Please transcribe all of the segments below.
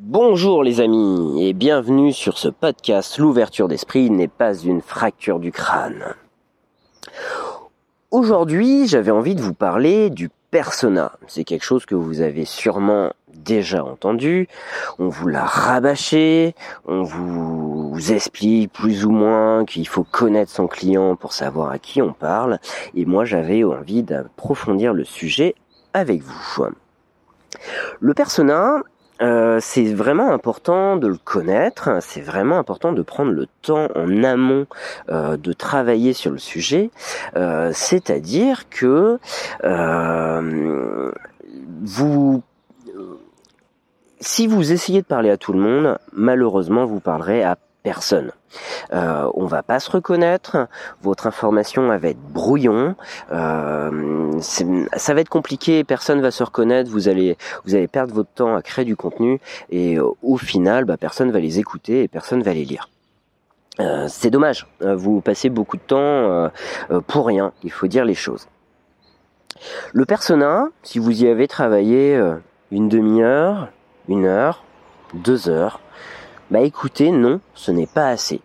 Bonjour les amis et bienvenue sur ce podcast L'ouverture d'esprit n'est pas une fracture du crâne. Aujourd'hui j'avais envie de vous parler du persona. C'est quelque chose que vous avez sûrement déjà entendu. On vous l'a rabâché, on vous explique plus ou moins qu'il faut connaître son client pour savoir à qui on parle. Et moi j'avais envie d'approfondir le sujet avec vous. Le persona, euh, c'est vraiment important de le connaître, c'est vraiment important de prendre le temps en amont euh, de travailler sur le sujet, euh, c'est-à-dire que vous si vous essayez de parler à tout le monde, malheureusement vous parlerez à personne. Euh, on va pas se reconnaître, votre information va être brouillon, euh, ça va être compliqué, personne va se reconnaître, vous allez perdre votre temps à créer du contenu. Et euh, au final, bah, personne va les écouter et personne va les lire. Euh, c'est dommage, vous passez beaucoup de temps pour rien, il faut dire les choses. Le persona, si vous y avez travaillé une demi-heure, une heure, deux heures, bah écoutez, non, ce n'est pas assez.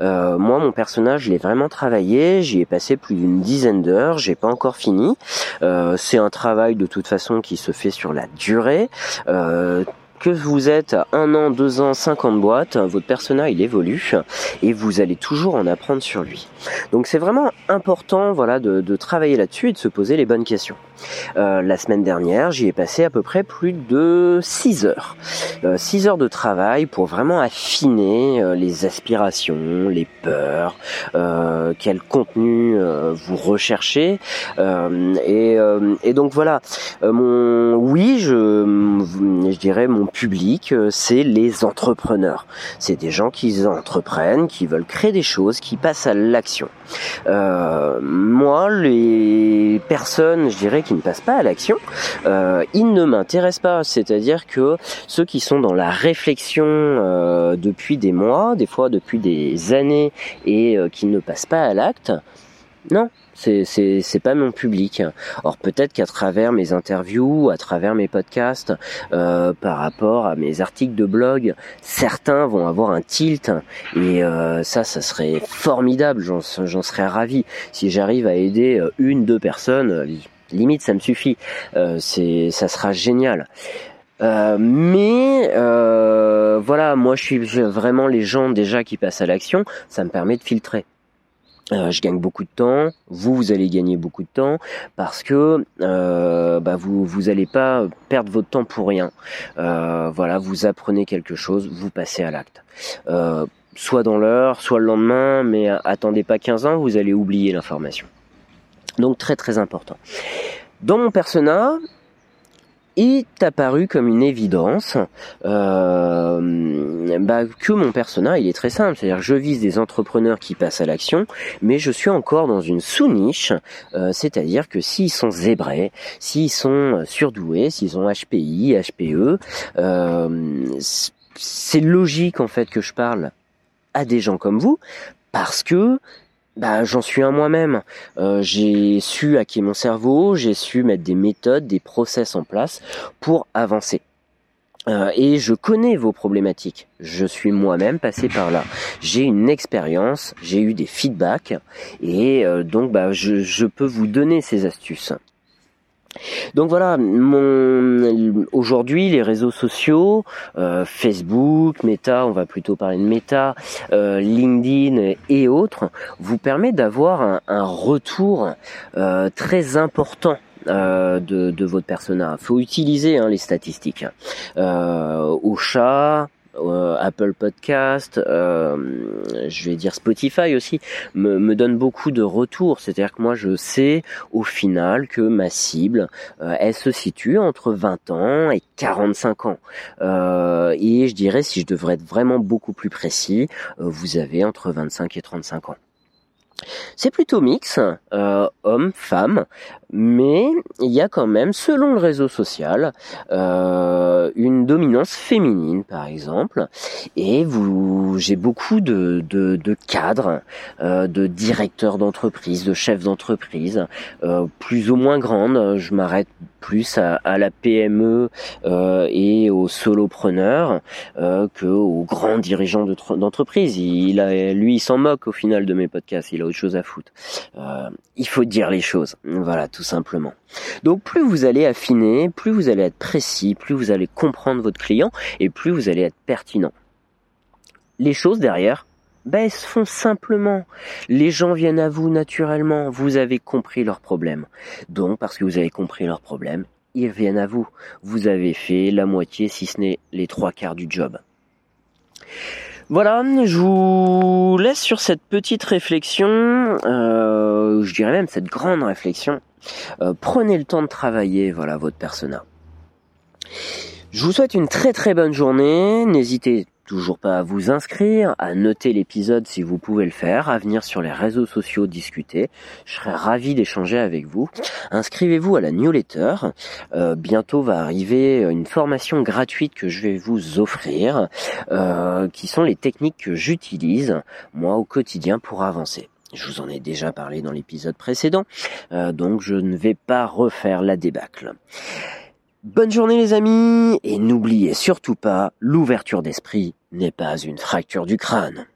Euh, moi, mon personnage, je l'ai vraiment travaillé. J'y ai passé plus d'une dizaine d'heures. J'ai pas encore fini. Euh, c'est un travail de toute façon qui se fait sur la durée. Euh, que vous êtes un an, deux ans, cinq ans de boîte, votre personnage il évolue et vous allez toujours en apprendre sur lui. Donc c'est vraiment important voilà de travailler là-dessus et de se poser les bonnes questions. Euh, la semaine dernière, j'y ai passé à peu près plus de 6 heures. 6 euh, heures de travail pour vraiment affiner euh, les aspirations, les peurs, quel contenu vous recherchez. Et, donc voilà, mon oui, je, je dirais mon public, c'est les entrepreneurs. C'est des gens qui entreprennent, qui veulent créer des choses, qui passent à l'action. moi, les personnes, je dirais, qui ne passent pas à l'action, euh, ils ne m'intéressent pas. C'est-à-dire que ceux qui sont dans la réflexion euh, depuis des mois, des fois depuis des années, et euh, qui ne passent pas à l'acte, non, c'est pas mon public. Or peut-être qu'à travers mes interviews, à travers mes podcasts, par rapport à mes articles de blog, certains vont avoir un tilt et ça, ça serait formidable. J'en serais ravi si j'arrive à aider une, deux personnes limite ça me suffit. Euh, c'est, ça sera génial. Euh, mais euh, voilà, moi je suis vraiment les gens déjà qui passent à l'action, ça me permet de filtrer. je gagne beaucoup de temps, vous vous allez gagner beaucoup de temps parce que bah, vous vous allez pas perdre votre temps pour rien. voilà, vous apprenez quelque chose, vous passez à l'acte. soit dans l'heure, soit le lendemain, mais attendez pas 15 ans, vous allez oublier l'information. Donc très très important. Dans mon persona, est apparu comme une évidence euh, bah, que mon persona il est très simple, c'est-à-dire je vise des entrepreneurs qui passent à l'action, mais je suis encore dans une sous-niche, euh, c'est-à-dire que s'ils sont zébrés, s'ils sont surdoués, s'ils ont HPI, HPE, euh, c'est logique en fait que je parle à des gens comme vous parce que bah, j'en suis un moi-même. Euh, j'ai su hacker mon cerveau, j'ai su mettre des méthodes, des process en place pour avancer. Euh, et je connais vos problématiques. Je suis moi-même passé par là. J'ai une expérience, j'ai eu des feedbacks, et euh, donc bah, je, je peux vous donner ces astuces. Donc voilà, mon aujourd'hui les réseaux sociaux, euh, Facebook, Meta, on va plutôt parler de Meta, euh, LinkedIn et autres, vous permet d'avoir un, retour euh, très important de, de, votre persona. Faut utiliser hein, les statistiques. au chat, euh, Apple Podcast, euh, je vais dire Spotify aussi, me, me donne beaucoup de retours. C'est-à-dire que moi, je sais au final que ma cible, euh, elle se situe entre 20 ans et 45 ans. et je dirais, si je devrais être vraiment beaucoup plus précis, vous avez entre 25 et 35 ans. C'est plutôt mix, euh, hommes, femmes, mais il y a quand même, selon le réseau social, euh, une dominance féminine, par exemple. Et vous, j'ai beaucoup de, de, cadres, euh, de directeurs d'entreprise, de chefs d'entreprise, plus ou moins grandes. Je m'arrête plus à, la PME euh, et aux solopreneurs euh, que aux grands dirigeants d'entreprise. il a, lui, il s'en moque au final de mes podcasts. Il a autre chose à foutre. Euh, il faut dire les choses. Voilà, tout simplement. Donc, plus vous allez affiner, plus vous allez être précis, plus vous allez comprendre votre client et plus vous allez être pertinent. Les choses derrière, ben, elles se font simplement. Les gens viennent à vous naturellement. Vous avez compris leurs problèmes. Donc, parce que vous avez compris leurs problèmes, ils viennent à vous. Vous avez fait la moitié, si ce n'est les trois quarts du job. Voilà, je vous laisse sur cette petite réflexion, euh, je dirais même cette grande réflexion. Euh, prenez le temps de travailler, voilà, votre persona. Je vous souhaite une très très bonne journée. N'hésitez toujours pas à vous inscrire, à noter l'épisode si vous pouvez le faire, à venir sur les réseaux sociaux discuter. Je serais ravi d'échanger avec vous. Inscrivez-vous à la newsletter. Euh, bientôt va arriver une formation gratuite que je vais vous offrir, euh, qui sont les techniques que j'utilise moi au quotidien pour avancer. Je vous en ai déjà parlé dans l'épisode précédent, euh, donc je ne vais pas refaire la débâcle. Bonne journée les amis, et n'oubliez surtout pas, l'ouverture d'esprit n'est pas une fracture du crâne.